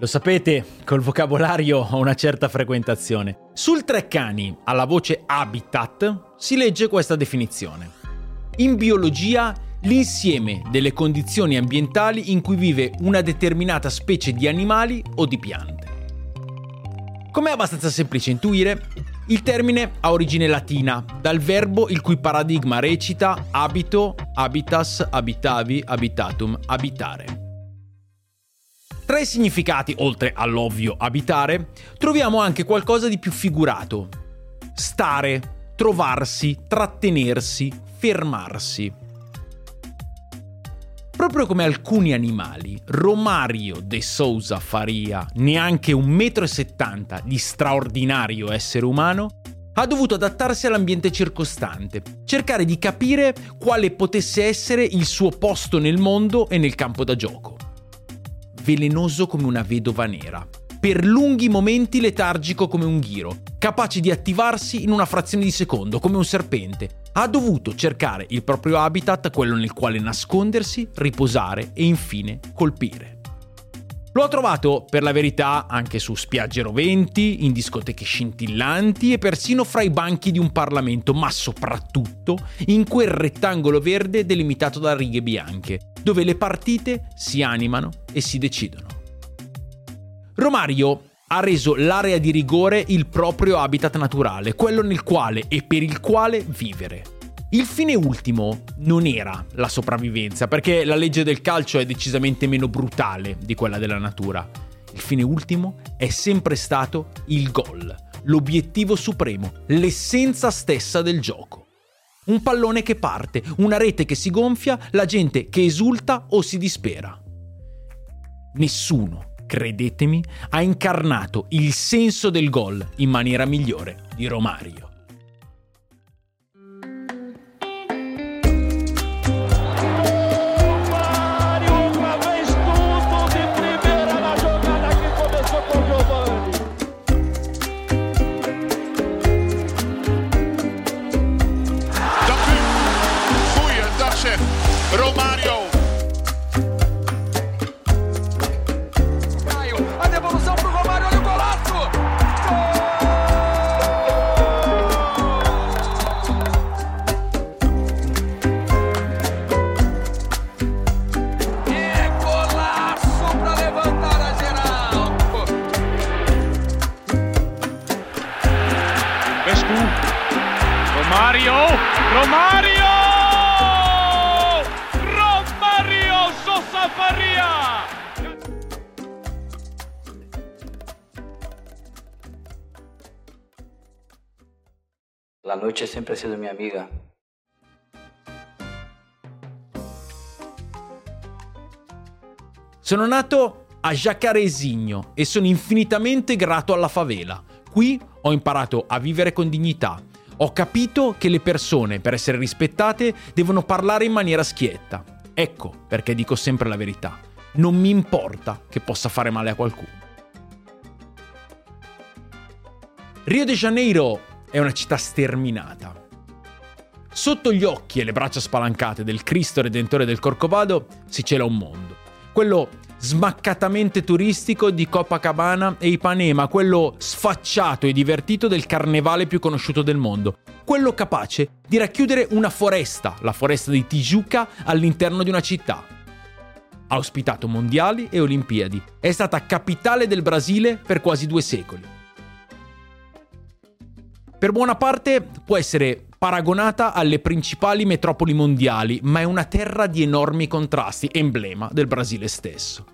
Lo sapete, col vocabolario ho una certa frequentazione. Sul Treccani, alla voce habitat, si legge questa definizione. In biologia, l'insieme delle condizioni ambientali in cui vive una determinata specie di animali o di piante. Come è abbastanza semplice intuire, il termine ha origine latina, dal verbo il cui paradigma recita abito, habitas, abitavi, habitatum, abitare. Tra i significati, oltre all'ovvio abitare, troviamo anche qualcosa di più figurato. Stare, trovarsi, trattenersi, fermarsi. Proprio come alcuni animali, Romario de Sousa Faria, neanche un metro e settanta di straordinario essere umano, ha dovuto adattarsi all'ambiente circostante, cercare di capire quale potesse essere il suo posto nel mondo e nel campo da gioco velenoso come una vedova nera, per lunghi momenti letargico come un ghiro, capace di attivarsi in una frazione di secondo come un serpente. Ha dovuto cercare il proprio habitat, quello nel quale nascondersi, riposare e infine colpire. Lo ha trovato, per la verità, anche su spiagge roventi, in discoteche scintillanti e persino fra i banchi di un Parlamento, ma soprattutto in quel rettangolo verde delimitato da righe bianche, dove le partite si animano e si decidono. Romario ha reso l'area di rigore il proprio habitat naturale, quello nel quale e per il quale vivere. Il fine ultimo non era la sopravvivenza, perché la legge del calcio è decisamente meno brutale di quella della natura. Il fine ultimo è sempre stato il gol, l'obiettivo supremo, l'essenza stessa del gioco. Un pallone che parte, una rete che si gonfia, la gente che esulta o si dispera. Nessuno, credetemi, ha incarnato il senso del gol in maniera migliore di Romario. Romario! Romario Sosa Faria! La noche siempre ha sido mi amiga. Sono nato a Jacaresigno e sono infinitamente grato alla favela. Qui ho imparato a vivere con dignità, ho capito che le persone, per essere rispettate, devono parlare in maniera schietta. Ecco perché dico sempre la verità. Non mi importa che possa fare male a qualcuno. Rio de Janeiro è una città sterminata. Sotto gli occhi e le braccia spalancate del Cristo Redentore del Corcovado si cela un mondo. Quello smaccatamente turistico di Copacabana e Ipanema, quello sfacciato e divertito del carnevale più conosciuto del mondo, quello capace di racchiudere una foresta, la foresta di Tijuca, all'interno di una città. Ha ospitato mondiali e Olimpiadi, è stata capitale del Brasile per quasi due secoli. Per buona parte può essere paragonata alle principali metropoli mondiali, ma è una terra di enormi contrasti, emblema del Brasile stesso.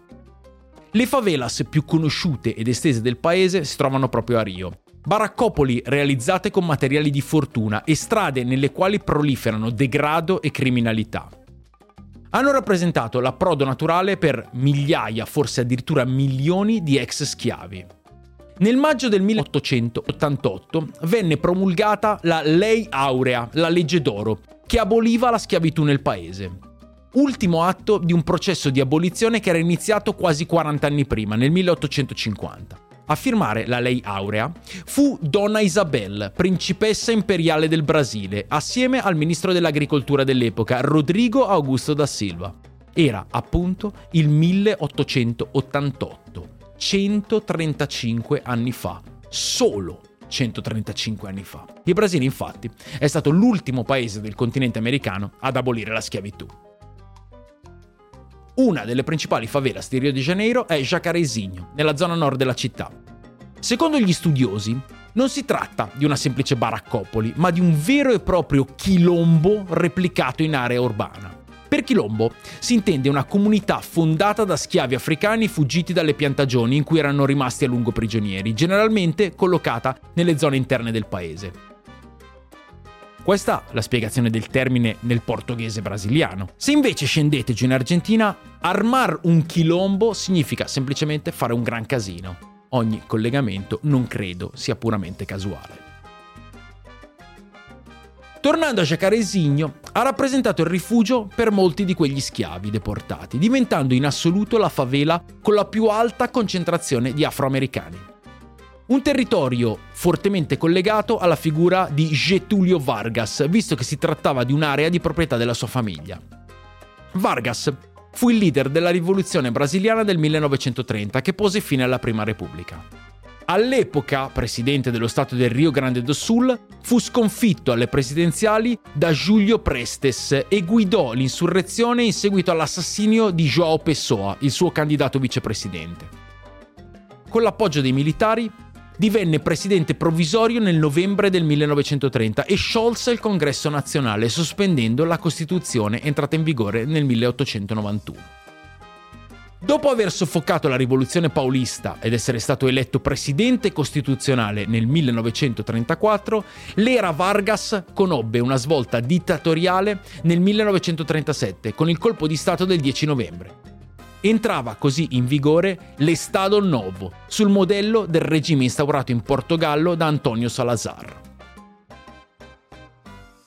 Le favelas più conosciute ed estese del paese si trovano proprio a Rio. Baraccopoli realizzate con materiali di fortuna e strade nelle quali proliferano degrado e criminalità. Hanno rappresentato l'approdo naturale per migliaia, forse addirittura milioni di ex schiavi. Nel maggio del 1888 venne promulgata la Lei Aurea, la legge d'oro, che aboliva la schiavitù nel paese. Ultimo atto di un processo di abolizione che era iniziato quasi 40 anni prima, nel 1850. A firmare la Lei Aurea fu Donna Isabel, principessa imperiale del Brasile, assieme al ministro dell'agricoltura dell'epoca, Rodrigo Augusto da Silva. Era appunto il 1888 135 anni fa. Solo 135 anni fa. Il Brasile, infatti, è stato l'ultimo paese del continente americano ad abolire la schiavitù. Una delle principali favelas di Rio de Janeiro è Jacarezinho, nella zona nord della città. Secondo gli studiosi, non si tratta di una semplice baraccopoli, ma di un vero e proprio chilombo replicato in area urbana. Per Chilombo si intende una comunità fondata da schiavi africani fuggiti dalle piantagioni in cui erano rimasti a lungo prigionieri, generalmente collocata nelle zone interne del paese. Questa è la spiegazione del termine nel portoghese brasiliano. Se invece scendete giù in Argentina, armar un chilombo significa semplicemente fare un gran casino. Ogni collegamento non credo sia puramente casuale. Tornando a Jacarezinho, ha rappresentato il rifugio per molti di quegli schiavi deportati, diventando in assoluto la favela con la più alta concentrazione di afroamericani. Un territorio fortemente collegato alla figura di Getulio Vargas, visto che si trattava di un'area di proprietà della sua famiglia. Vargas fu il leader della rivoluzione brasiliana del 1930 che pose fine alla Prima Repubblica. All'epoca, presidente dello Stato del Rio Grande do Sul, fu sconfitto alle presidenziali da Giulio Prestes e guidò l'insurrezione in seguito all'assassinio di João Pessoa, il suo candidato vicepresidente. Con l'appoggio dei militari, divenne presidente provvisorio nel novembre del 1930 e sciolse il congresso nazionale sospendendo la Costituzione entrata in vigore nel 1891. Dopo aver soffocato la rivoluzione paulista ed essere stato eletto presidente costituzionale nel 1934, l'era Vargas conobbe una svolta dittatoriale nel 1937 con il colpo di Stato del 10 novembre. Entrava così in vigore l'Estado Novo, sul modello del regime instaurato in Portogallo da Antonio Salazar.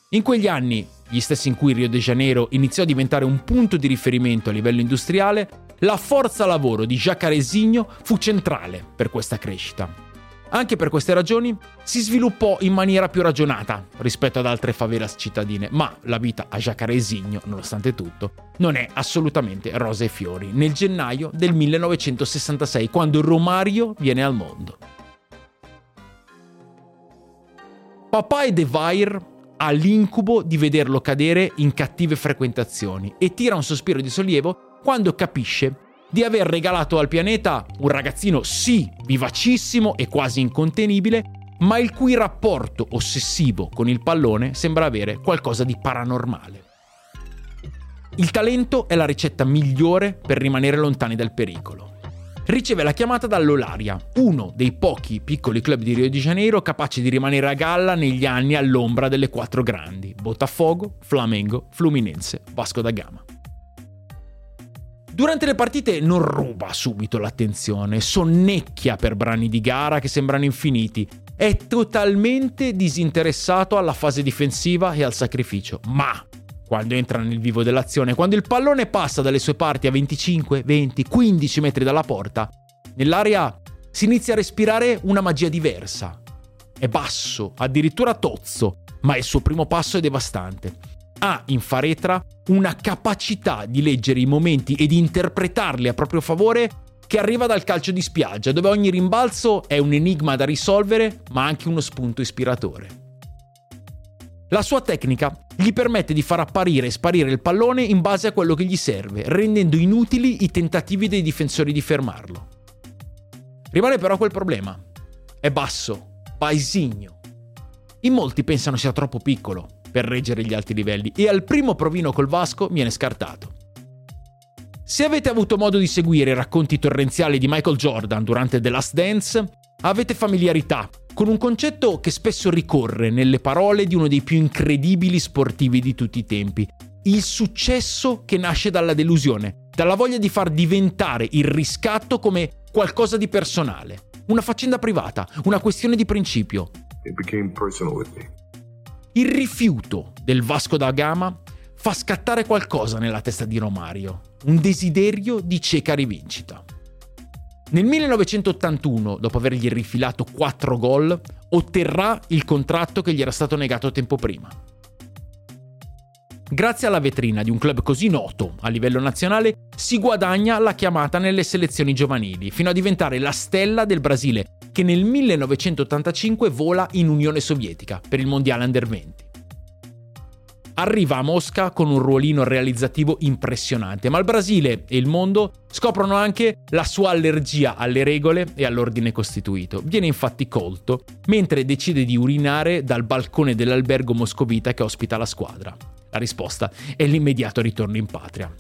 In quegli anni, gli stessi in cui Rio de Janeiro iniziò a diventare un punto di riferimento a livello industriale, la forza lavoro di Jacarezinho fu centrale per questa crescita. Anche per queste ragioni si sviluppò in maniera più ragionata rispetto ad altre favelas cittadine, ma la vita a Jacarezinho, nonostante tutto, non è assolutamente rose e fiori. Nel gennaio del 1966, quando Romario viene al mondo. Papà e Devair ha l'incubo di vederlo cadere in cattive frequentazioni e tira un sospiro di sollievo quando capisce di aver regalato al pianeta un ragazzino sì vivacissimo e quasi incontenibile, ma il cui rapporto ossessivo con il pallone sembra avere qualcosa di paranormale. Il talento è la ricetta migliore per rimanere lontani dal pericolo. Riceve la chiamata dall'Olaria, uno dei pochi piccoli club di Rio de Janeiro capaci di rimanere a galla negli anni all'ombra delle quattro grandi, Botafogo, Flamengo, Fluminense, Vasco da Gama. Durante le partite non ruba subito l'attenzione, sonnecchia per brani di gara che sembrano infiniti, è totalmente disinteressato alla fase difensiva e al sacrificio, ma quando entra nel vivo dell'azione, quando il pallone passa dalle sue parti a 25, 20, 15 metri dalla porta, nell'area si inizia a respirare una magia diversa. È basso, addirittura tozzo, ma il suo primo passo è devastante ha in Faretra una capacità di leggere i momenti e di interpretarli a proprio favore che arriva dal calcio di spiaggia, dove ogni rimbalzo è un enigma da risolvere, ma anche uno spunto ispiratore. La sua tecnica gli permette di far apparire e sparire il pallone in base a quello che gli serve, rendendo inutili i tentativi dei difensori di fermarlo. Rimane però quel problema. È basso, paesigno. In molti pensano sia troppo piccolo, per reggere gli alti livelli e al primo provino col Vasco viene scartato. Se avete avuto modo di seguire i racconti torrenziali di Michael Jordan durante The Last Dance, avete familiarità con un concetto che spesso ricorre nelle parole di uno dei più incredibili sportivi di tutti i tempi, il successo che nasce dalla delusione, dalla voglia di far diventare il riscatto come qualcosa di personale, una faccenda privata, una questione di principio. It became personal with me. Il rifiuto del Vasco da Gama fa scattare qualcosa nella testa di Romario, un desiderio di cieca rivincita. Nel 1981, dopo avergli rifilato 4 gol, otterrà il contratto che gli era stato negato tempo prima. Grazie alla vetrina di un club così noto a livello nazionale, si guadagna la chiamata nelle selezioni giovanili, fino a diventare la stella del Brasile, che nel 1985 vola in Unione Sovietica per il Mondiale Under 20 arriva a Mosca con un ruolino realizzativo impressionante, ma il Brasile e il mondo scoprono anche la sua allergia alle regole e all'ordine costituito. Viene infatti colto mentre decide di urinare dal balcone dell'albergo moscovita che ospita la squadra. La risposta è l'immediato ritorno in patria.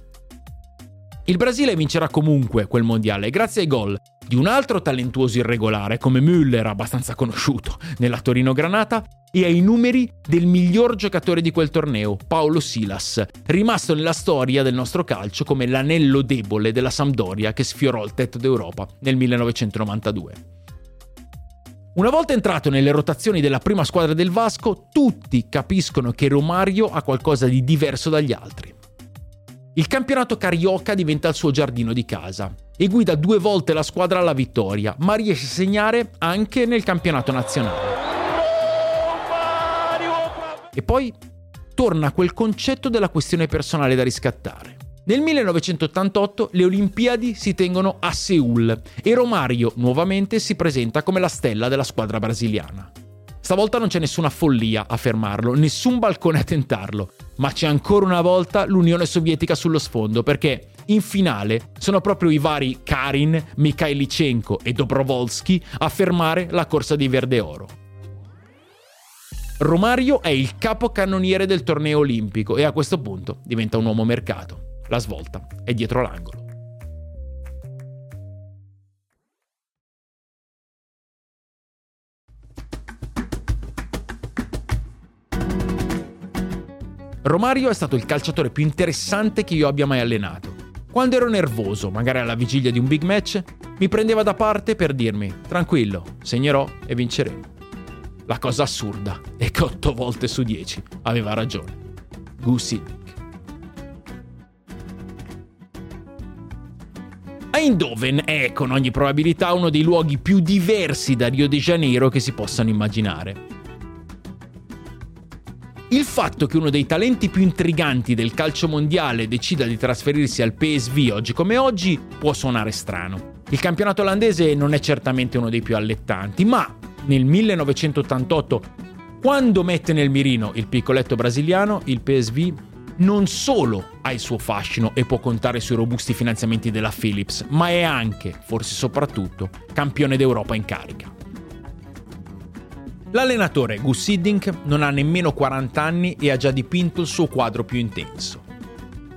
Il Brasile vincerà comunque quel mondiale grazie ai gol di un altro talentuoso irregolare come Müller, abbastanza conosciuto nella Torino Granata, e ai numeri del miglior giocatore di quel torneo, Paolo Silas, rimasto nella storia del nostro calcio come l'anello debole della Sampdoria che sfiorò il tetto d'Europa nel 1992. Una volta entrato nelle rotazioni della prima squadra del Vasco, tutti capiscono che Romario ha qualcosa di diverso dagli altri. Il campionato carioca diventa il suo giardino di casa e guida due volte la squadra alla vittoria, ma riesce a segnare anche nel campionato nazionale. E poi torna quel concetto della questione personale da riscattare. Nel 1988 le Olimpiadi si tengono a Seoul e Romario nuovamente si presenta come la stella della squadra brasiliana. Stavolta non c'è nessuna follia a fermarlo, nessun balcone a tentarlo, ma c'è ancora una volta l'Unione Sovietica sullo sfondo perché in finale sono proprio i vari Karin, Mikhailichenko e Dobrovolsky a fermare la corsa di Verde Oro. Romario è il capocannoniere del torneo olimpico e a questo punto diventa un uomo mercato. La svolta è dietro l'angolo. Romario è stato il calciatore più interessante che io abbia mai allenato. Quando ero nervoso, magari alla vigilia di un big match, mi prendeva da parte per dirmi: tranquillo, segnerò e vinceremo. La cosa assurda è che 8 volte su 10 aveva ragione. Gussi. Eindhoven è con ogni probabilità uno dei luoghi più diversi da Rio de Janeiro che si possano immaginare. Il fatto che uno dei talenti più intriganti del calcio mondiale decida di trasferirsi al PSV oggi come oggi può suonare strano. Il campionato olandese non è certamente uno dei più allettanti, ma nel 1988, quando mette nel mirino il piccoletto brasiliano, il PSV non solo ha il suo fascino e può contare sui robusti finanziamenti della Philips, ma è anche, forse soprattutto, campione d'Europa in carica. L'allenatore Gus Hiddink non ha nemmeno 40 anni e ha già dipinto il suo quadro più intenso.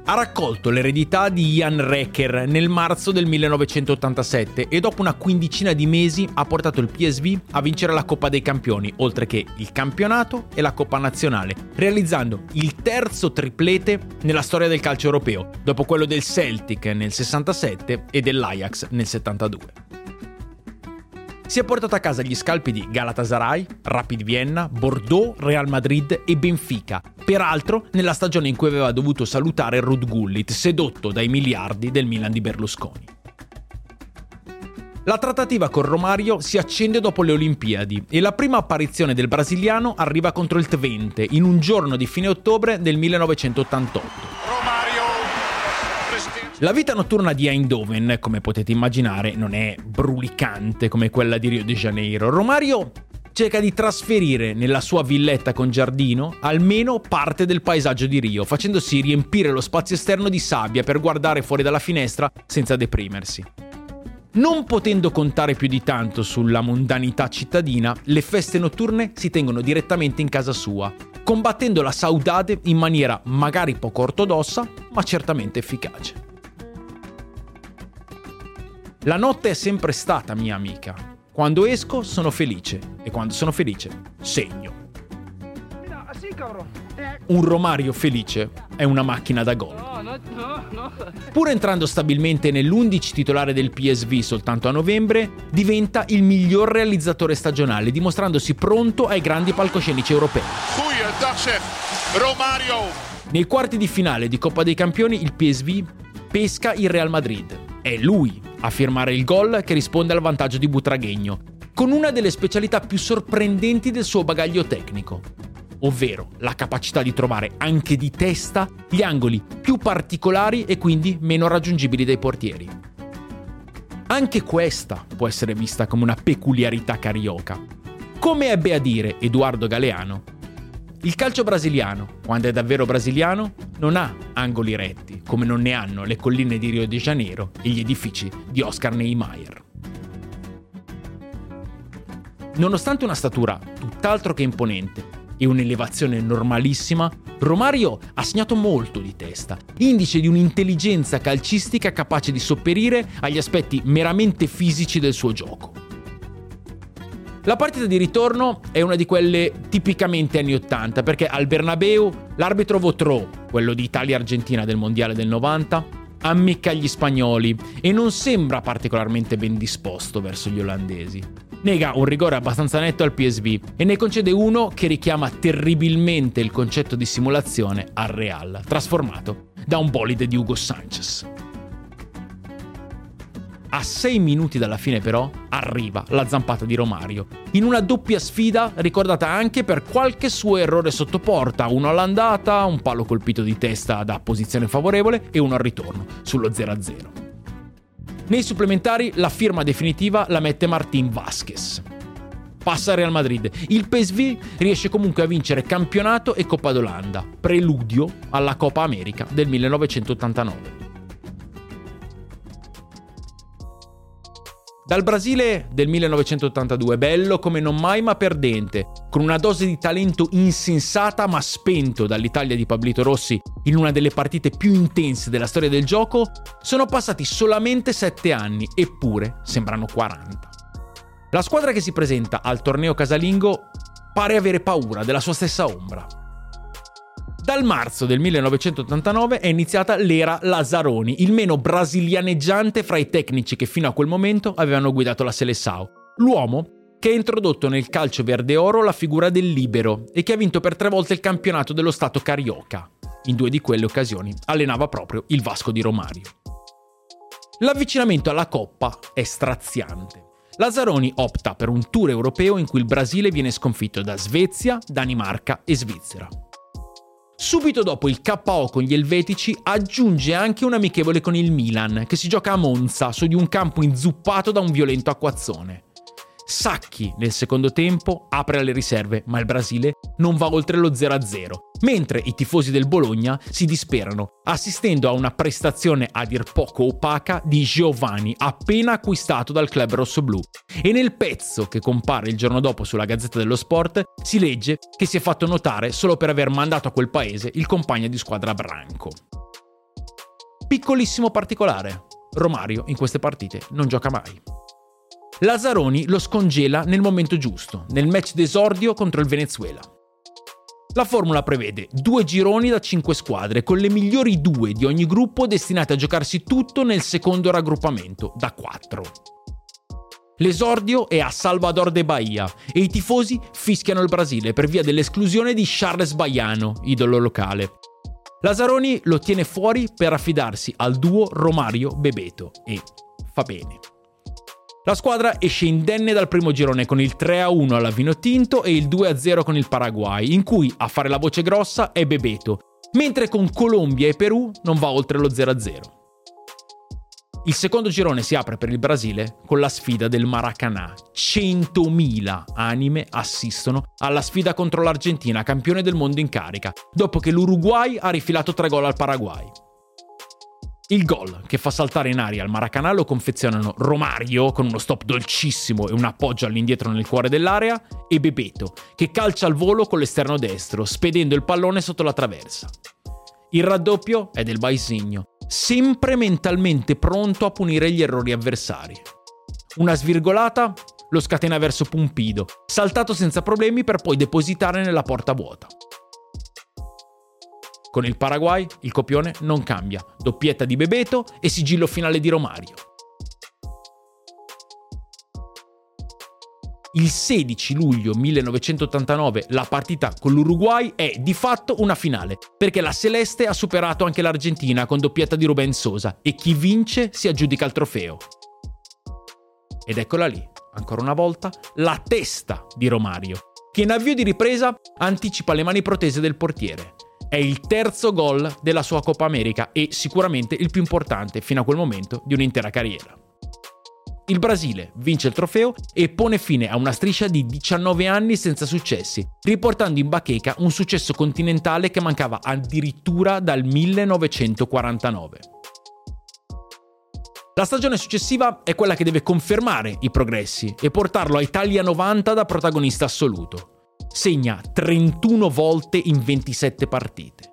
Ha raccolto l'eredità di Ian Recker nel marzo del 1987 e dopo una quindicina di mesi ha portato il PSV a vincere la Coppa dei Campioni, oltre che il campionato e la Coppa Nazionale, realizzando il terzo triplete nella storia del calcio europeo, dopo quello del Celtic nel 67 e dell'Ajax nel 72 si è portato a casa gli scalpi di Galatasaray, Rapid Vienna, Bordeaux, Real Madrid e Benfica, peraltro nella stagione in cui aveva dovuto salutare Rud Gullit, sedotto dai miliardi del Milan di Berlusconi. La trattativa con Romario si accende dopo le Olimpiadi e la prima apparizione del brasiliano arriva contro il Twente in un giorno di fine ottobre del 1988. La vita notturna di Eindhoven, come potete immaginare, non è brulicante come quella di Rio de Janeiro. Romario cerca di trasferire nella sua villetta con giardino almeno parte del paesaggio di Rio, facendosi riempire lo spazio esterno di sabbia per guardare fuori dalla finestra senza deprimersi. Non potendo contare più di tanto sulla mondanità cittadina, le feste notturne si tengono direttamente in casa sua, combattendo la saudade in maniera magari poco ortodossa, ma certamente efficace. La notte è sempre stata mia amica. Quando esco sono felice e quando sono felice segno. Un Romario felice è una macchina da gol. Pur entrando stabilmente nell'11 titolare del PSV soltanto a novembre, diventa il miglior realizzatore stagionale, dimostrandosi pronto ai grandi palcoscenici europei. Nei quarti di finale di Coppa dei Campioni il PSV pesca il Real Madrid è lui a firmare il gol che risponde al vantaggio di Butraghegno, con una delle specialità più sorprendenti del suo bagaglio tecnico. ovvero la capacità di trovare anche di testa gli angoli più particolari e quindi meno raggiungibili dai portieri. Anche questa può essere vista come una peculiarità carioca. Come ebbe a dire Edoardo Galeano, il calcio brasiliano, quando è davvero brasiliano, non ha angoli retti, come non ne hanno le colline di Rio de Janeiro e gli edifici di Oscar Niemeyer. Nonostante una statura tutt'altro che imponente e un'elevazione normalissima, Romario ha segnato molto di testa, indice di un'intelligenza calcistica capace di sopperire agli aspetti meramente fisici del suo gioco. La partita di ritorno è una di quelle tipicamente anni 80 perché al Bernabeu l'arbitro Votrò, quello di Italia-Argentina del Mondiale del 90, ammicca gli spagnoli e non sembra particolarmente ben disposto verso gli olandesi. Nega un rigore abbastanza netto al PSV e ne concede uno che richiama terribilmente il concetto di simulazione al Real, trasformato da un bolide di Hugo Sanchez. A sei minuti dalla fine però arriva la zampata di Romario, in una doppia sfida ricordata anche per qualche suo errore sotto porta, uno all'andata, un palo colpito di testa da posizione favorevole e uno al ritorno, sullo 0-0. Nei supplementari la firma definitiva la mette Martín Vázquez. Passa Real Madrid. Il PSV riesce comunque a vincere campionato e Coppa d'Olanda, preludio alla Coppa America del 1989. Dal Brasile del 1982, bello come non mai ma perdente, con una dose di talento insensata ma spento dall'Italia di Pablito Rossi in una delle partite più intense della storia del gioco, sono passati solamente 7 anni, eppure sembrano 40. La squadra che si presenta al torneo casalingo pare avere paura della sua stessa ombra. Dal marzo del 1989 è iniziata l'era Lazzaroni, il meno brasilianeggiante fra i tecnici che fino a quel momento avevano guidato la Seleção. L'uomo che ha introdotto nel calcio verde oro la figura del libero e che ha vinto per tre volte il campionato dello Stato carioca. In due di quelle occasioni allenava proprio il Vasco di Romario. L'avvicinamento alla Coppa è straziante. Lazzaroni opta per un tour europeo in cui il Brasile viene sconfitto da Svezia, Danimarca e Svizzera. Subito dopo il KO con gli elvetici aggiunge anche un amichevole con il Milan, che si gioca a Monza su di un campo inzuppato da un violento acquazzone. Sacchi nel secondo tempo apre alle riserve, ma il Brasile non va oltre lo 0-0, mentre i tifosi del Bologna si disperano, assistendo a una prestazione a dir poco opaca di Giovanni, appena acquistato dal club rossoblù. E nel pezzo che compare il giorno dopo sulla Gazzetta dello Sport si legge che si è fatto notare solo per aver mandato a quel paese il compagno di squadra Branco. Piccolissimo particolare, Romario in queste partite non gioca mai. Lazzaroni lo scongela nel momento giusto, nel match d'esordio contro il Venezuela. La formula prevede due gironi da cinque squadre, con le migliori due di ogni gruppo destinate a giocarsi tutto nel secondo raggruppamento, da quattro. L'esordio è a Salvador de Bahia e i tifosi fischiano il Brasile per via dell'esclusione di Charles Baiano, idolo locale. Lazzaroni lo tiene fuori per affidarsi al duo Romario-Bebeto e fa bene. La squadra esce indenne dal primo girone con il 3-1 alla Vino Tinto e il 2-0 con il Paraguay, in cui a fare la voce grossa è Bebeto, mentre con Colombia e Perù non va oltre lo 0-0. Il secondo girone si apre per il Brasile con la sfida del Maracanã. 100.000 anime assistono alla sfida contro l'Argentina, campione del mondo in carica, dopo che l'Uruguay ha rifilato tre gol al Paraguay. Il gol che fa saltare in aria al Maracanã lo confezionano Romario con uno stop dolcissimo e un appoggio all'indietro nel cuore dell'area e Bebeto che calcia al volo con l'esterno destro spedendo il pallone sotto la traversa. Il raddoppio è del Baisigno, sempre mentalmente pronto a punire gli errori avversari. Una svirgolata lo scatena verso Pumpido, saltato senza problemi per poi depositare nella porta vuota. Con il Paraguay il copione non cambia, doppietta di Bebeto e sigillo finale di Romario. Il 16 luglio 1989 la partita con l'Uruguay è di fatto una finale, perché la Celeste ha superato anche l'Argentina con doppietta di Ruben Sosa e chi vince si aggiudica il trofeo. Ed eccola lì, ancora una volta, la testa di Romario, che in avvio di ripresa anticipa le mani protese del portiere. È il terzo gol della sua Coppa America e sicuramente il più importante fino a quel momento di un'intera carriera. Il Brasile vince il trofeo e pone fine a una striscia di 19 anni senza successi, riportando in bacheca un successo continentale che mancava addirittura dal 1949. La stagione successiva è quella che deve confermare i progressi e portarlo a Italia 90 da protagonista assoluto. Segna 31 volte in 27 partite.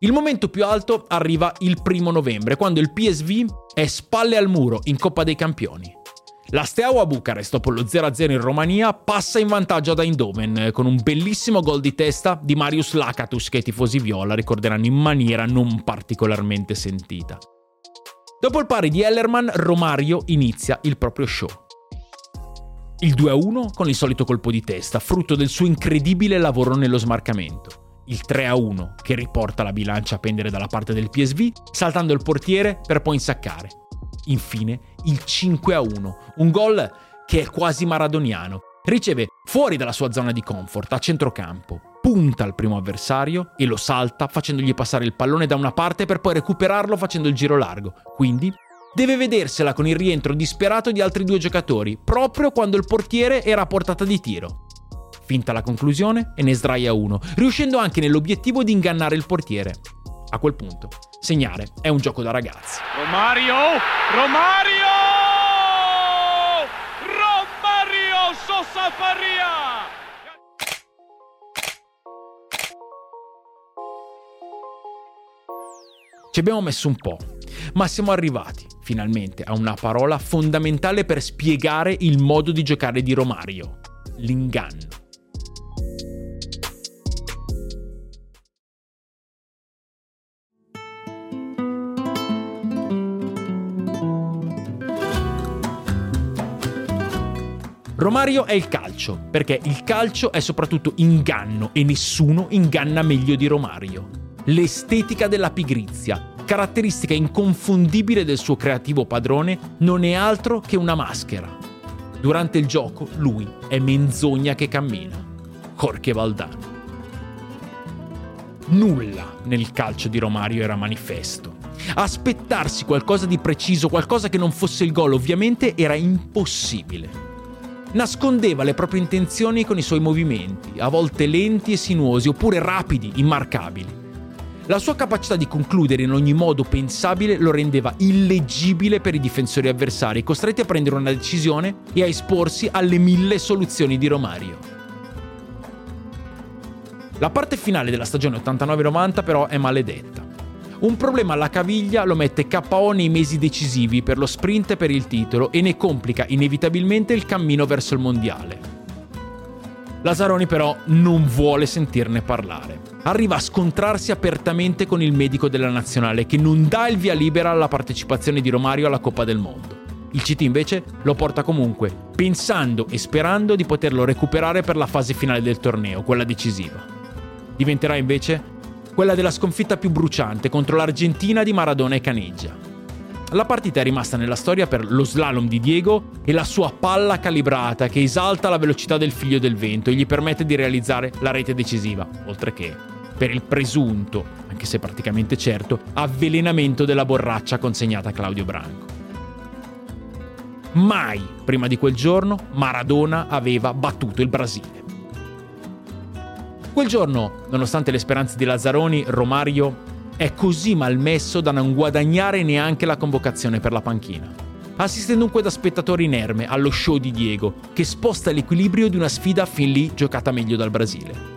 Il momento più alto arriva il primo novembre, quando il PSV è spalle al muro in Coppa dei Campioni. La Steaua Bucarest, dopo lo 0-0 in Romania, passa in vantaggio ad Eindhoven con un bellissimo gol di testa di Marius Lakatus che i tifosi viola ricorderanno in maniera non particolarmente sentita. Dopo il pari di Ellerman, Romario inizia il proprio show. Il 2-1 con il solito colpo di testa, frutto del suo incredibile lavoro nello smarcamento il 3-1 che riporta la bilancia a pendere dalla parte del PSV, saltando il portiere per poi insaccare. Infine il 5-1, un gol che è quasi maradoniano. Riceve fuori dalla sua zona di comfort, a centrocampo, punta al primo avversario e lo salta facendogli passare il pallone da una parte per poi recuperarlo facendo il giro largo. Quindi deve vedersela con il rientro disperato di altri due giocatori, proprio quando il portiere era a portata di tiro. Finta la conclusione e ne sdraia uno, riuscendo anche nell'obiettivo di ingannare il portiere. A quel punto, segnare è un gioco da ragazzi. Romario! Romario! Romario Sosa Faria! Ci abbiamo messo un po', ma siamo arrivati finalmente a una parola fondamentale per spiegare il modo di giocare di Romario, l'inganno. Romario è il calcio, perché il calcio è soprattutto inganno e nessuno inganna meglio di Romario. L'estetica della pigrizia, caratteristica inconfondibile del suo creativo padrone, non è altro che una maschera. Durante il gioco lui è menzogna che cammina. Jorge Valdano. Nulla nel calcio di Romario era manifesto. Aspettarsi qualcosa di preciso, qualcosa che non fosse il gol, ovviamente era impossibile nascondeva le proprie intenzioni con i suoi movimenti, a volte lenti e sinuosi, oppure rapidi, immarcabili. La sua capacità di concludere in ogni modo pensabile lo rendeva illeggibile per i difensori avversari, costretti a prendere una decisione e a esporsi alle mille soluzioni di Romario. La parte finale della stagione 89-90 però è maledetta. Un problema alla caviglia lo mette KO nei mesi decisivi per lo sprint e per il titolo e ne complica inevitabilmente il cammino verso il mondiale. Lazzaroni però non vuole sentirne parlare. Arriva a scontrarsi apertamente con il medico della nazionale che non dà il via libera alla partecipazione di Romario alla Coppa del Mondo. Il CT invece lo porta comunque, pensando e sperando di poterlo recuperare per la fase finale del torneo, quella decisiva. Diventerà invece quella della sconfitta più bruciante contro l'Argentina di Maradona e Caneggia. La partita è rimasta nella storia per lo slalom di Diego e la sua palla calibrata che esalta la velocità del figlio del vento e gli permette di realizzare la rete decisiva, oltre che per il presunto, anche se praticamente certo, avvelenamento della borraccia consegnata a Claudio Branco. Mai prima di quel giorno Maradona aveva battuto il Brasile. Quel giorno, nonostante le speranze di Lazzaroni, Romario è così malmesso da non guadagnare neanche la convocazione per la panchina. Assiste dunque da spettatore inerme allo show di Diego, che sposta l'equilibrio di una sfida fin lì giocata meglio dal Brasile.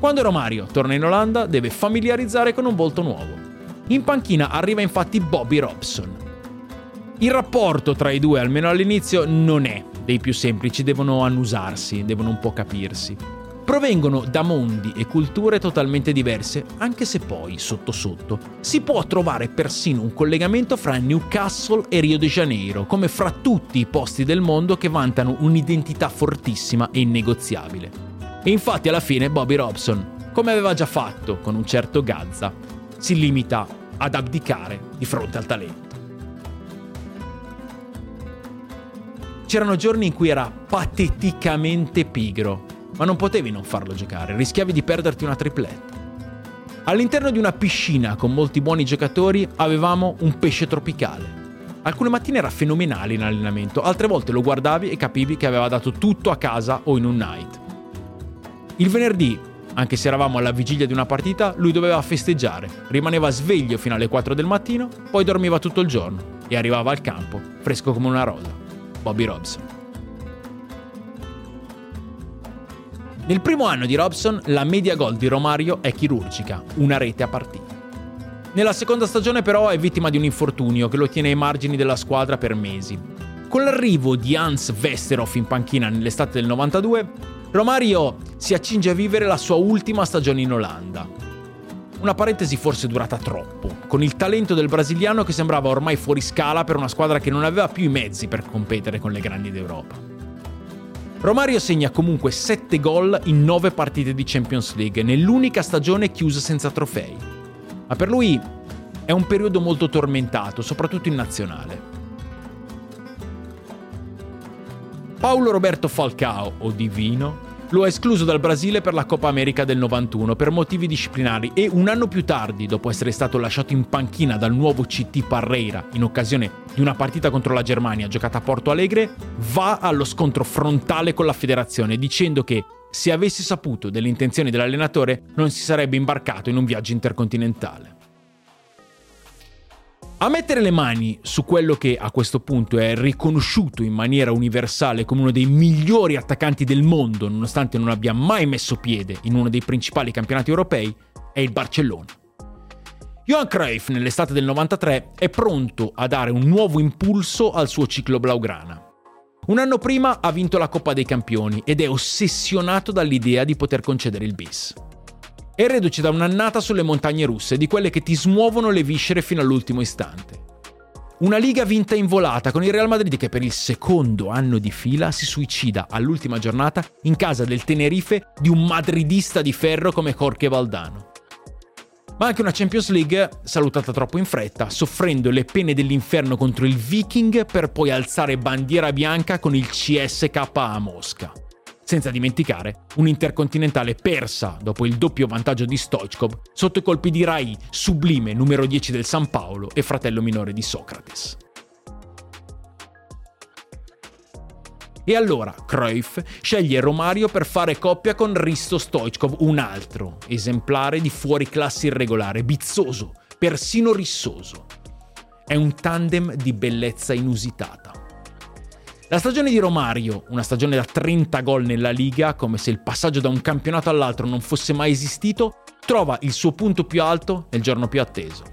Quando Romario torna in Olanda deve familiarizzare con un volto nuovo. In panchina arriva infatti Bobby Robson. Il rapporto tra i due, almeno all'inizio, non è dei più semplici devono annusarsi, devono un po' capirsi. Provengono da mondi e culture totalmente diverse, anche se poi, sotto sotto, si può trovare persino un collegamento fra Newcastle e Rio de Janeiro, come fra tutti i posti del mondo che vantano un'identità fortissima e innegoziabile. E infatti alla fine Bobby Robson, come aveva già fatto con un certo Gazza, si limita ad abdicare di fronte al talento. C'erano giorni in cui era pateticamente pigro, ma non potevi non farlo giocare, rischiavi di perderti una tripletta. All'interno di una piscina con molti buoni giocatori avevamo un pesce tropicale. Alcune mattine era fenomenale in allenamento, altre volte lo guardavi e capivi che aveva dato tutto a casa o in un night. Il venerdì, anche se eravamo alla vigilia di una partita, lui doveva festeggiare, rimaneva sveglio fino alle 4 del mattino, poi dormiva tutto il giorno e arrivava al campo, fresco come una rosa. Bobby Robson. Nel primo anno di Robson la media gol di Romario è chirurgica, una rete a partita. Nella seconda stagione però è vittima di un infortunio che lo tiene ai margini della squadra per mesi. Con l'arrivo di Hans Westerhoff in panchina nell'estate del 92, Romario si accinge a vivere la sua ultima stagione in Olanda. Una parentesi forse durata troppo, con il talento del brasiliano che sembrava ormai fuori scala per una squadra che non aveva più i mezzi per competere con le grandi d'Europa. Romario segna comunque 7 gol in 9 partite di Champions League, nell'unica stagione chiusa senza trofei. Ma per lui è un periodo molto tormentato, soprattutto in nazionale. Paolo Roberto Falcao, o Divino, lo ha escluso dal Brasile per la Coppa America del 91 per motivi disciplinari e un anno più tardi, dopo essere stato lasciato in panchina dal nuovo CT Parreira in occasione di una partita contro la Germania giocata a Porto Alegre, va allo scontro frontale con la federazione dicendo che se avesse saputo delle intenzioni dell'allenatore non si sarebbe imbarcato in un viaggio intercontinentale. A mettere le mani su quello che a questo punto è riconosciuto in maniera universale come uno dei migliori attaccanti del mondo, nonostante non abbia mai messo piede in uno dei principali campionati europei, è il Barcellona. Johan Cruyff nell'estate del 93 è pronto a dare un nuovo impulso al suo ciclo blaugrana. Un anno prima ha vinto la Coppa dei Campioni ed è ossessionato dall'idea di poter concedere il bis è reduce da un'annata sulle montagne russe, di quelle che ti smuovono le viscere fino all'ultimo istante. Una liga vinta in volata con il Real Madrid che per il secondo anno di fila si suicida all'ultima giornata in casa del Tenerife di un madridista di ferro come Jorge Valdano. Ma anche una Champions League salutata troppo in fretta, soffrendo le pene dell'inferno contro il Viking per poi alzare bandiera bianca con il CSK a Mosca senza dimenticare un'intercontinentale persa dopo il doppio vantaggio di Stoichkov sotto i colpi di Rai, sublime numero 10 del San Paolo e fratello minore di Socrates. E allora Cruyff sceglie Romario per fare coppia con Risto Stoichkov, un altro esemplare di fuoriclasse irregolare, bizzoso, persino rissoso. È un tandem di bellezza inusitata. La stagione di Romario, una stagione da 30 gol nella Liga, come se il passaggio da un campionato all'altro non fosse mai esistito, trova il suo punto più alto nel giorno più atteso.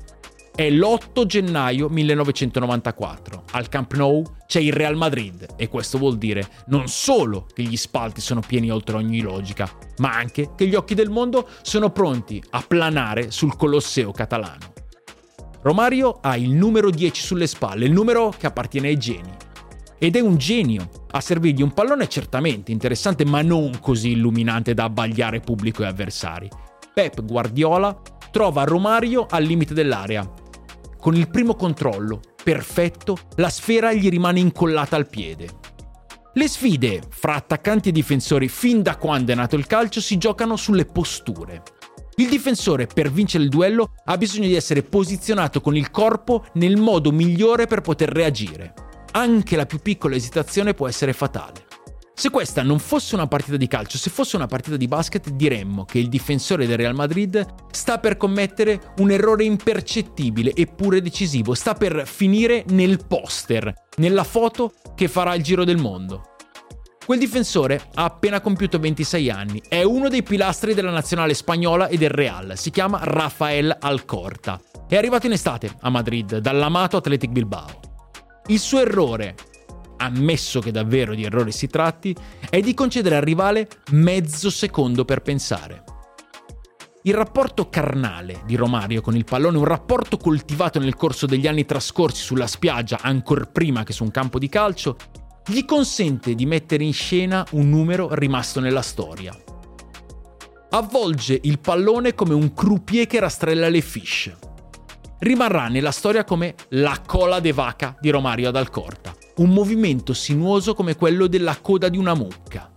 È l'8 gennaio 1994. Al Camp Nou c'è il Real Madrid e questo vuol dire non solo che gli spalti sono pieni oltre ogni logica, ma anche che gli occhi del mondo sono pronti a planare sul Colosseo catalano. Romario ha il numero 10 sulle spalle, il numero che appartiene ai geni ed è un genio. A servirgli un pallone certamente interessante, ma non così illuminante da abbagliare pubblico e avversari. Pep Guardiola trova Romario al limite dell'area. Con il primo controllo, perfetto, la sfera gli rimane incollata al piede. Le sfide fra attaccanti e difensori fin da quando è nato il calcio si giocano sulle posture. Il difensore per vincere il duello ha bisogno di essere posizionato con il corpo nel modo migliore per poter reagire anche la più piccola esitazione può essere fatale. Se questa non fosse una partita di calcio, se fosse una partita di basket, diremmo che il difensore del Real Madrid sta per commettere un errore impercettibile eppure decisivo, sta per finire nel poster, nella foto che farà il giro del mondo. Quel difensore ha appena compiuto 26 anni, è uno dei pilastri della nazionale spagnola e del Real, si chiama Rafael Alcorta. È arrivato in estate a Madrid dall'amato Athletic Bilbao. Il suo errore, ammesso che davvero di errore si tratti, è di concedere al rivale mezzo secondo per pensare. Il rapporto carnale di Romario con il pallone, un rapporto coltivato nel corso degli anni trascorsi sulla spiaggia, ancor prima che su un campo di calcio, gli consente di mettere in scena un numero rimasto nella storia. Avvolge il pallone come un croupier che rastrella le fish rimarrà nella storia come la cola de vaca di Romario ad Alcorta. un movimento sinuoso come quello della coda di una mucca.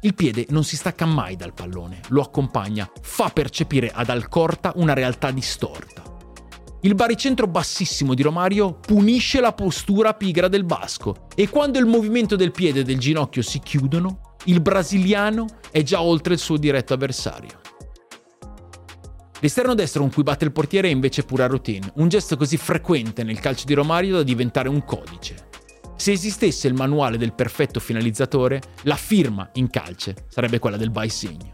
Il piede non si stacca mai dal pallone, lo accompagna, fa percepire ad Alcorta una realtà distorta. Il baricentro bassissimo di Romario punisce la postura pigra del basco e quando il movimento del piede e del ginocchio si chiudono, il brasiliano è già oltre il suo diretto avversario. L'esterno destro con cui batte il portiere è invece pura routine, un gesto così frequente nel calcio di Romario da diventare un codice. Se esistesse il manuale del perfetto finalizzatore, la firma in calce sarebbe quella del Baisegno.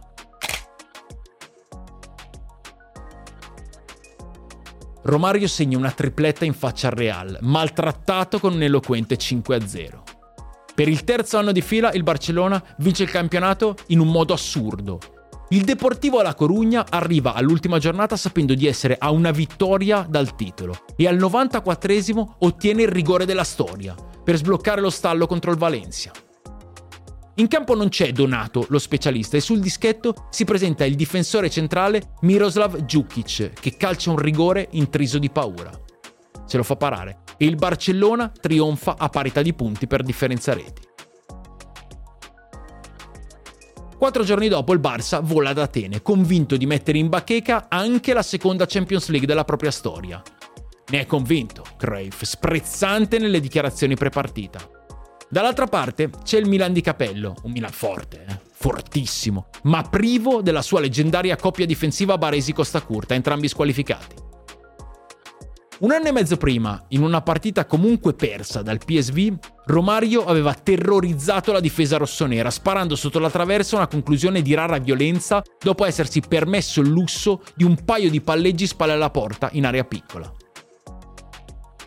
Romario segna una tripletta in faccia al Real, maltrattato con un eloquente 5-0. Per il terzo anno di fila il Barcellona vince il campionato in un modo assurdo. Il Deportivo alla Corugna arriva all'ultima giornata sapendo di essere a una vittoria dal titolo e al 94esimo ottiene il rigore della storia per sbloccare lo stallo contro il Valencia. In campo non c'è Donato, lo specialista, e sul dischetto si presenta il difensore centrale Miroslav Djukic, che calcia un rigore intriso di paura. Se lo fa parare e il Barcellona trionfa a parità di punti per differenza reti. Quattro giorni dopo il Barça vola ad Atene, convinto di mettere in bacheca anche la seconda Champions League della propria storia. Ne è convinto, Cruyff, sprezzante nelle dichiarazioni prepartita. Dall'altra parte c'è il Milan di Capello, un Milan forte, eh? fortissimo, ma privo della sua leggendaria coppia difensiva Baresi-Costa Curta, entrambi squalificati. Un anno e mezzo prima, in una partita comunque persa dal PSV, Romario aveva terrorizzato la difesa rossonera, sparando sotto la traversa una conclusione di rara violenza dopo essersi permesso il lusso di un paio di palleggi spalle alla porta in area piccola.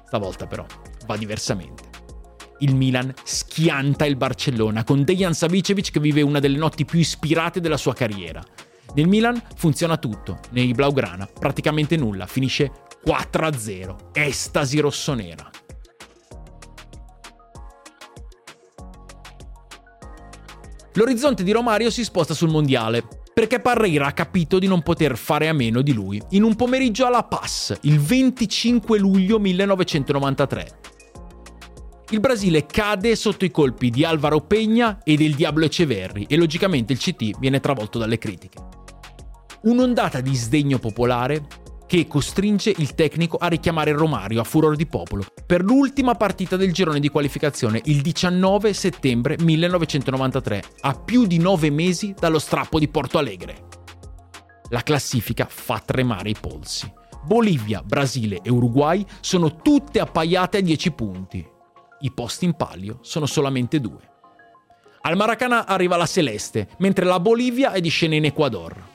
Stavolta però va diversamente il Milan schianta il Barcellona con Dejan Savicevic che vive una delle notti più ispirate della sua carriera. Nel Milan funziona tutto, nei Blaugrana praticamente nulla, finisce 4-0, estasi rossonera. L'orizzonte di Romario si sposta sul mondiale, perché Parreira ha capito di non poter fare a meno di lui in un pomeriggio alla Pass, il 25 luglio 1993 il Brasile cade sotto i colpi di Alvaro Peña e del Diablo Eceverri e logicamente il CT viene travolto dalle critiche. Un'ondata di sdegno popolare che costringe il tecnico a richiamare Romario a furor di popolo per l'ultima partita del girone di qualificazione il 19 settembre 1993, a più di nove mesi dallo strappo di Porto Alegre. La classifica fa tremare i polsi. Bolivia, Brasile e Uruguay sono tutte appaiate a 10 punti i posti in palio sono solamente due. Al Maracanã arriva la Celeste, mentre la Bolivia è di scena in Ecuador.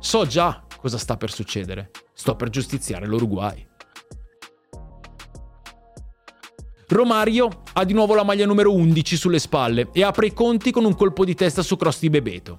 So già cosa sta per succedere. Sto per giustiziare l'Uruguay. Romario ha di nuovo la maglia numero 11 sulle spalle e apre i conti con un colpo di testa su cross di Bebeto.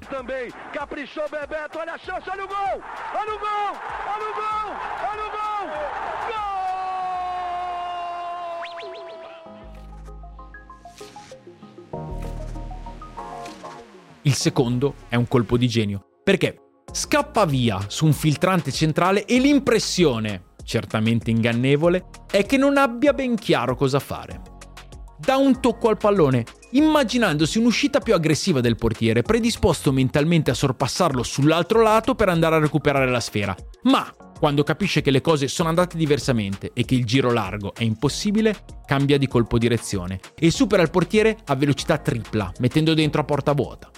Il secondo è un colpo di genio, perché scappa via su un filtrante centrale e l'impressione, certamente ingannevole, è che non abbia ben chiaro cosa fare. Dà un tocco al pallone, immaginandosi un'uscita più aggressiva del portiere, predisposto mentalmente a sorpassarlo sull'altro lato per andare a recuperare la sfera. Ma quando capisce che le cose sono andate diversamente e che il giro largo è impossibile, cambia di colpo direzione e supera il portiere a velocità tripla, mettendo dentro a porta vuota.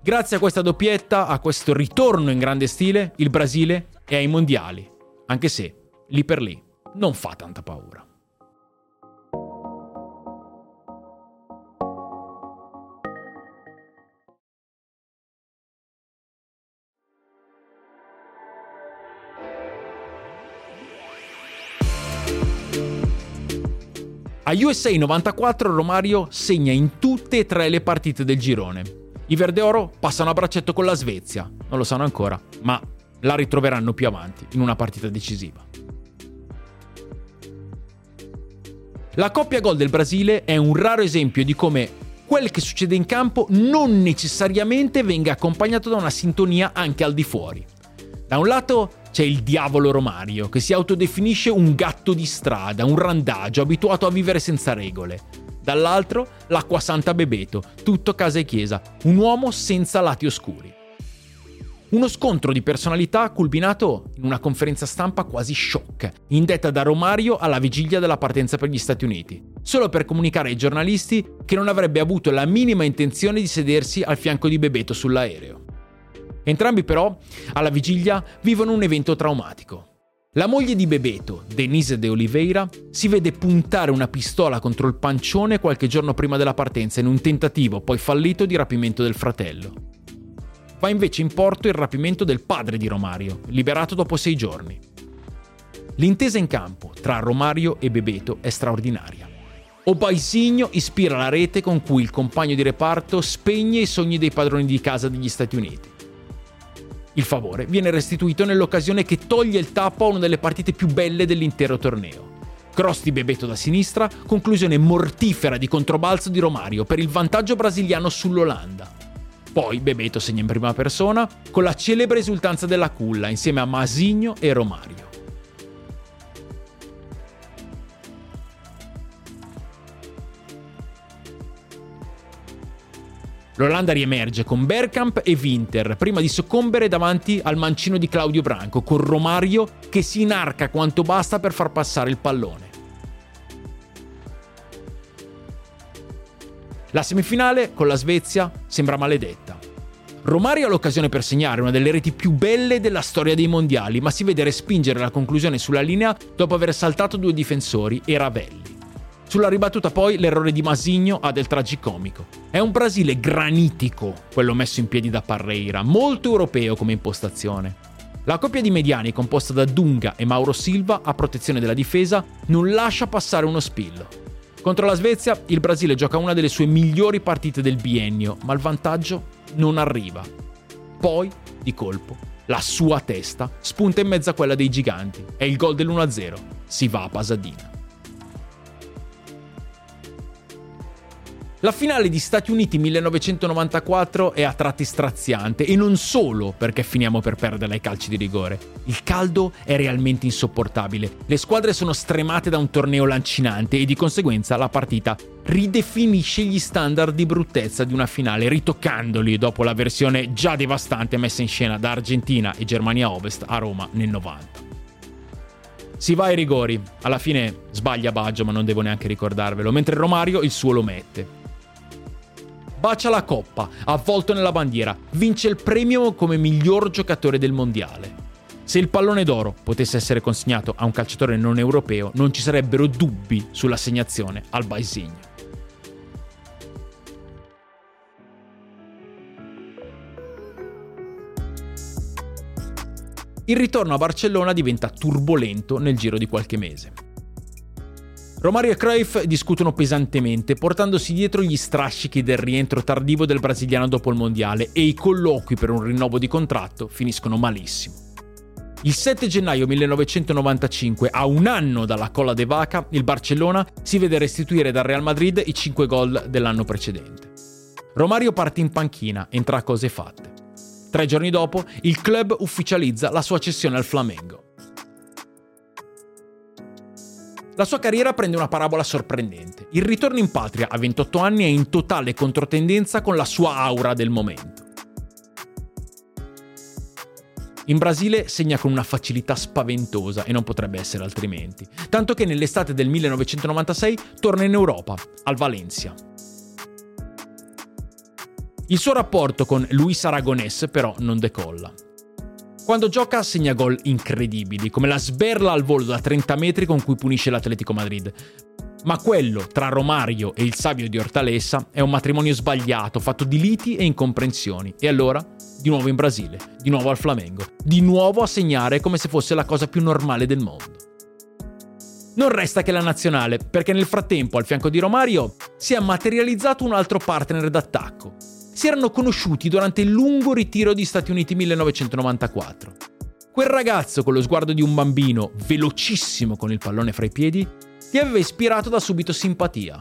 Grazie a questa doppietta, a questo ritorno in grande stile, il Brasile è ai mondiali, anche se lì per lì non fa tanta paura. A USA 94 Romario segna in tutte e tre le partite del girone, i Verde Oro passano a braccetto con la Svezia, non lo sanno ancora, ma la ritroveranno più avanti in una partita decisiva. La coppia gol del Brasile è un raro esempio di come quel che succede in campo non necessariamente venga accompagnato da una sintonia anche al di fuori. Da un lato c'è il diavolo Romario, che si autodefinisce un gatto di strada, un randagio, abituato a vivere senza regole. Dall'altro l'acqua santa Bebeto, tutto casa e chiesa, un uomo senza lati oscuri. Uno scontro di personalità culminato in una conferenza stampa quasi shock, indetta da Romario alla vigilia della partenza per gli Stati Uniti, solo per comunicare ai giornalisti che non avrebbe avuto la minima intenzione di sedersi al fianco di Bebeto sull'aereo. Entrambi però, alla vigilia, vivono un evento traumatico. La moglie di Bebeto, Denise de Oliveira, si vede puntare una pistola contro il pancione qualche giorno prima della partenza in un tentativo poi fallito di rapimento del fratello va invece in porto il rapimento del padre di Romario, liberato dopo sei giorni. L'intesa in campo tra Romario e Bebeto è straordinaria. Obaisigno ispira la rete con cui il compagno di reparto spegne i sogni dei padroni di casa degli Stati Uniti. Il favore viene restituito nell'occasione che toglie il tappo a una delle partite più belle dell'intero torneo. Cross di Bebeto da sinistra, conclusione mortifera di controbalzo di Romario per il vantaggio brasiliano sull'Olanda. Poi Bebeto segna in prima persona con la celebre esultanza della culla insieme a Masigno e Romario. L'Olanda riemerge con Bergkamp e Winter prima di soccombere davanti al mancino di Claudio Branco con Romario che si inarca quanto basta per far passare il pallone. La semifinale con la Svezia sembra maledetta. Romario ha l'occasione per segnare una delle reti più belle della storia dei mondiali, ma si vede respingere la conclusione sulla linea dopo aver saltato due difensori e Ravelli. Sulla ribattuta poi l'errore di Masigno ha del tragicomico. È un Brasile granitico, quello messo in piedi da Parreira, molto europeo come impostazione. La coppia di mediani composta da Dunga e Mauro Silva a protezione della difesa non lascia passare uno spillo. Contro la Svezia il Brasile gioca una delle sue migliori partite del biennio, ma il vantaggio non arriva. Poi, di colpo, la sua testa spunta in mezzo a quella dei giganti. È il gol dell'1-0. Si va a Pasadina. La finale di Stati Uniti 1994 è a tratti straziante e non solo perché finiamo per perdere ai calci di rigore. Il caldo è realmente insopportabile. Le squadre sono stremate da un torneo lancinante e di conseguenza la partita ridefinisce gli standard di bruttezza di una finale, ritoccandoli dopo la versione già devastante messa in scena da Argentina e Germania Ovest a Roma nel 90. Si va ai rigori, alla fine sbaglia Baggio ma non devo neanche ricordarvelo, mentre Romario il suo lo mette bacia la coppa, avvolto nella bandiera, vince il premio come miglior giocatore del mondiale. Se il pallone d'oro potesse essere consegnato a un calciatore non europeo, non ci sarebbero dubbi sull'assegnazione al Baisigno. Il ritorno a Barcellona diventa turbolento nel giro di qualche mese. Romario e Cruyff discutono pesantemente, portandosi dietro gli strascichi del rientro tardivo del brasiliano dopo il mondiale e i colloqui per un rinnovo di contratto finiscono malissimo. Il 7 gennaio 1995, a un anno dalla colla de vaca, il Barcellona si vede restituire dal Real Madrid i 5 gol dell'anno precedente. Romario parte in panchina, entra a cose fatte. Tre giorni dopo, il club ufficializza la sua cessione al Flamengo. La sua carriera prende una parabola sorprendente. Il ritorno in patria a 28 anni è in totale controtendenza con la sua aura del momento. In Brasile segna con una facilità spaventosa e non potrebbe essere altrimenti, tanto che nell'estate del 1996 torna in Europa, al Valencia. Il suo rapporto con Luis Aragonés però non decolla. Quando gioca segna gol incredibili, come la sberla al volo da 30 metri con cui punisce l'Atletico Madrid. Ma quello tra Romario e il Savio di Ortalessa è un matrimonio sbagliato, fatto di liti e incomprensioni. E allora, di nuovo in Brasile, di nuovo al Flamengo, di nuovo a segnare come se fosse la cosa più normale del mondo. Non resta che la nazionale, perché nel frattempo al fianco di Romario si è materializzato un altro partner d'attacco, si erano conosciuti durante il lungo ritiro di Stati Uniti 1994. Quel ragazzo con lo sguardo di un bambino, velocissimo con il pallone fra i piedi, gli aveva ispirato da subito simpatia.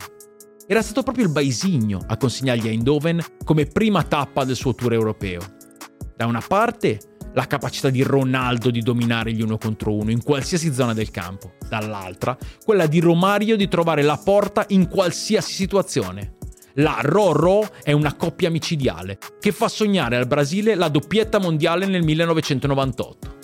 Era stato proprio il Baisigno a consegnargli a Eindhoven come prima tappa del suo tour europeo. Da una parte la capacità di Ronaldo di dominare gli uno contro uno in qualsiasi zona del campo, dall'altra quella di Romario di trovare la porta in qualsiasi situazione. La Roro è una coppia micidiale che fa sognare al Brasile la doppietta mondiale nel 1998.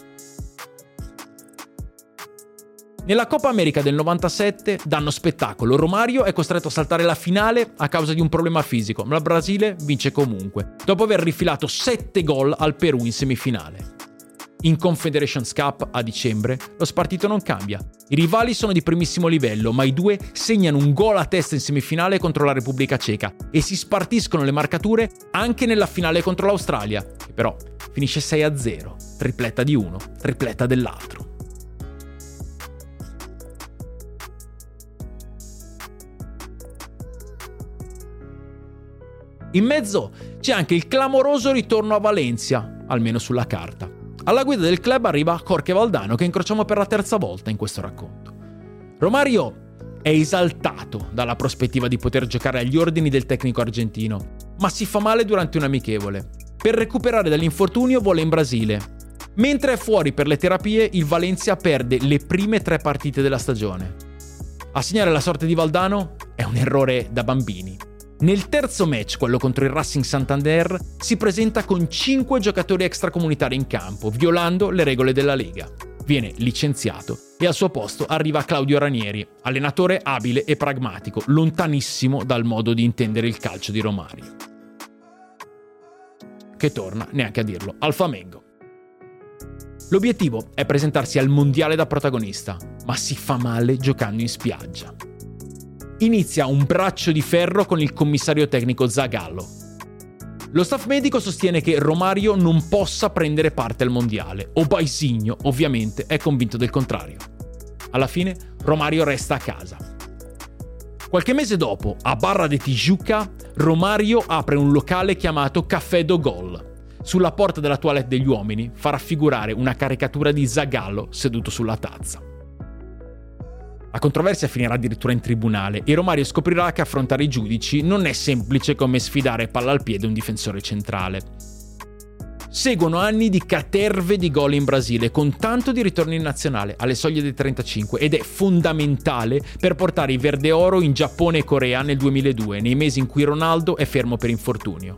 Nella Coppa America del 97 danno spettacolo. Romario è costretto a saltare la finale a causa di un problema fisico, ma il Brasile vince comunque, dopo aver rifilato 7 gol al Perù in semifinale. In Confederations Cup a dicembre lo spartito non cambia. I rivali sono di primissimo livello, ma i due segnano un gol a testa in semifinale contro la Repubblica Ceca e si spartiscono le marcature anche nella finale contro l'Australia, che però finisce 6-0, tripletta di uno, tripletta dell'altro. In mezzo c'è anche il clamoroso ritorno a Valencia, almeno sulla carta. Alla guida del club arriva Jorge Valdano che incrociamo per la terza volta in questo racconto. Romario è esaltato dalla prospettiva di poter giocare agli ordini del tecnico argentino, ma si fa male durante un amichevole. Per recuperare dall'infortunio vola in Brasile. Mentre è fuori per le terapie, il Valencia perde le prime tre partite della stagione. A segnare la sorte di Valdano è un errore da bambini. Nel terzo match, quello contro il Racing Santander, si presenta con 5 giocatori extracomunitari in campo, violando le regole della Lega. Viene licenziato e al suo posto arriva Claudio Ranieri, allenatore abile e pragmatico, lontanissimo dal modo di intendere il calcio di Romario. Che torna, neanche a dirlo, al Flamengo. L'obiettivo è presentarsi al mondiale da protagonista, ma si fa male giocando in spiaggia inizia un braccio di ferro con il commissario tecnico Zagallo. Lo staff medico sostiene che Romario non possa prendere parte al mondiale, o Baisigno ovviamente è convinto del contrario. Alla fine Romario resta a casa. Qualche mese dopo, a Barra de Tijuca, Romario apre un locale chiamato Café do Gol. Sulla porta della toilette degli uomini fa raffigurare una caricatura di Zagallo seduto sulla tazza. La controversia finirà addirittura in tribunale e Romario scoprirà che affrontare i giudici non è semplice come sfidare palla al piede un difensore centrale. Seguono anni di caterve di gol in Brasile, con tanto di ritorno in nazionale, alle soglie dei 35, ed è fondamentale per portare i verde oro in Giappone e Corea nel 2002, nei mesi in cui Ronaldo è fermo per infortunio.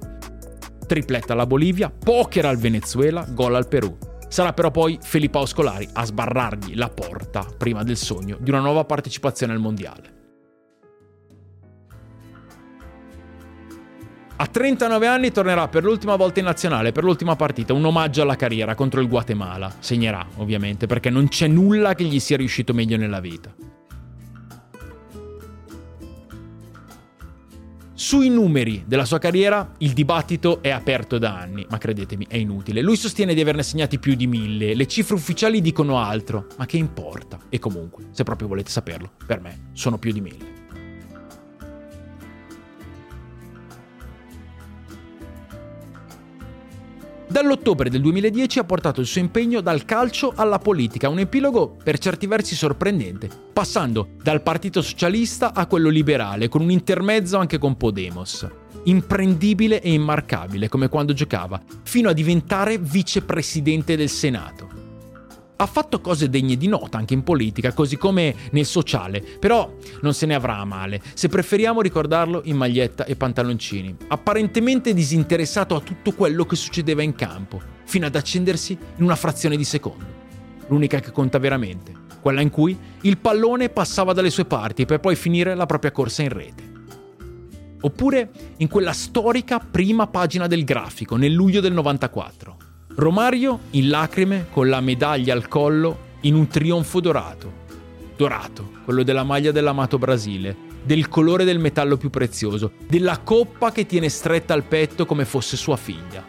Tripletta alla Bolivia, poker al Venezuela, gol al Perù. Sarà però poi Felippao Scolari a sbarrargli la porta, prima del sogno, di una nuova partecipazione al Mondiale. A 39 anni tornerà per l'ultima volta in nazionale, per l'ultima partita, un omaggio alla carriera contro il Guatemala. Segnerà, ovviamente, perché non c'è nulla che gli sia riuscito meglio nella vita. Sui numeri della sua carriera il dibattito è aperto da anni, ma credetemi è inutile. Lui sostiene di averne segnati più di mille, le cifre ufficiali dicono altro, ma che importa? E comunque, se proprio volete saperlo, per me sono più di mille. Dall'ottobre del 2010 ha portato il suo impegno dal calcio alla politica, un epilogo per certi versi sorprendente, passando dal Partito Socialista a quello liberale, con un intermezzo anche con Podemos. Imprendibile e immarcabile come quando giocava, fino a diventare vicepresidente del Senato. Ha fatto cose degne di nota anche in politica, così come nel sociale, però non se ne avrà a male, se preferiamo ricordarlo in maglietta e pantaloncini, apparentemente disinteressato a tutto quello che succedeva in campo, fino ad accendersi in una frazione di secondo. L'unica che conta veramente, quella in cui il pallone passava dalle sue parti per poi finire la propria corsa in rete. Oppure in quella storica prima pagina del grafico, nel luglio del 94 Romario in lacrime con la medaglia al collo in un trionfo dorato. Dorato, quello della maglia dell'amato Brasile, del colore del metallo più prezioso, della coppa che tiene stretta al petto come fosse sua figlia.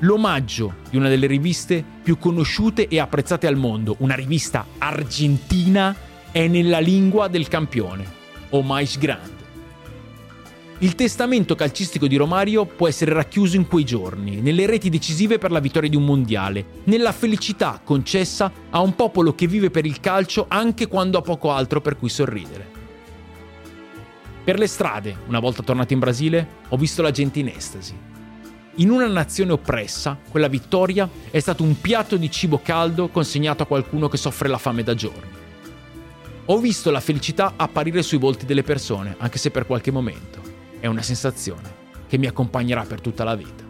L'omaggio di una delle riviste più conosciute e apprezzate al mondo, una rivista argentina, è nella lingua del campione, o mais grande. Il testamento calcistico di Romario può essere racchiuso in quei giorni, nelle reti decisive per la vittoria di un mondiale, nella felicità concessa a un popolo che vive per il calcio anche quando ha poco altro per cui sorridere. Per le strade, una volta tornato in Brasile, ho visto la gente in estasi. In una nazione oppressa, quella vittoria è stato un piatto di cibo caldo consegnato a qualcuno che soffre la fame da giorni. Ho visto la felicità apparire sui volti delle persone, anche se per qualche momento. È una sensazione che mi accompagnerà per tutta la vita.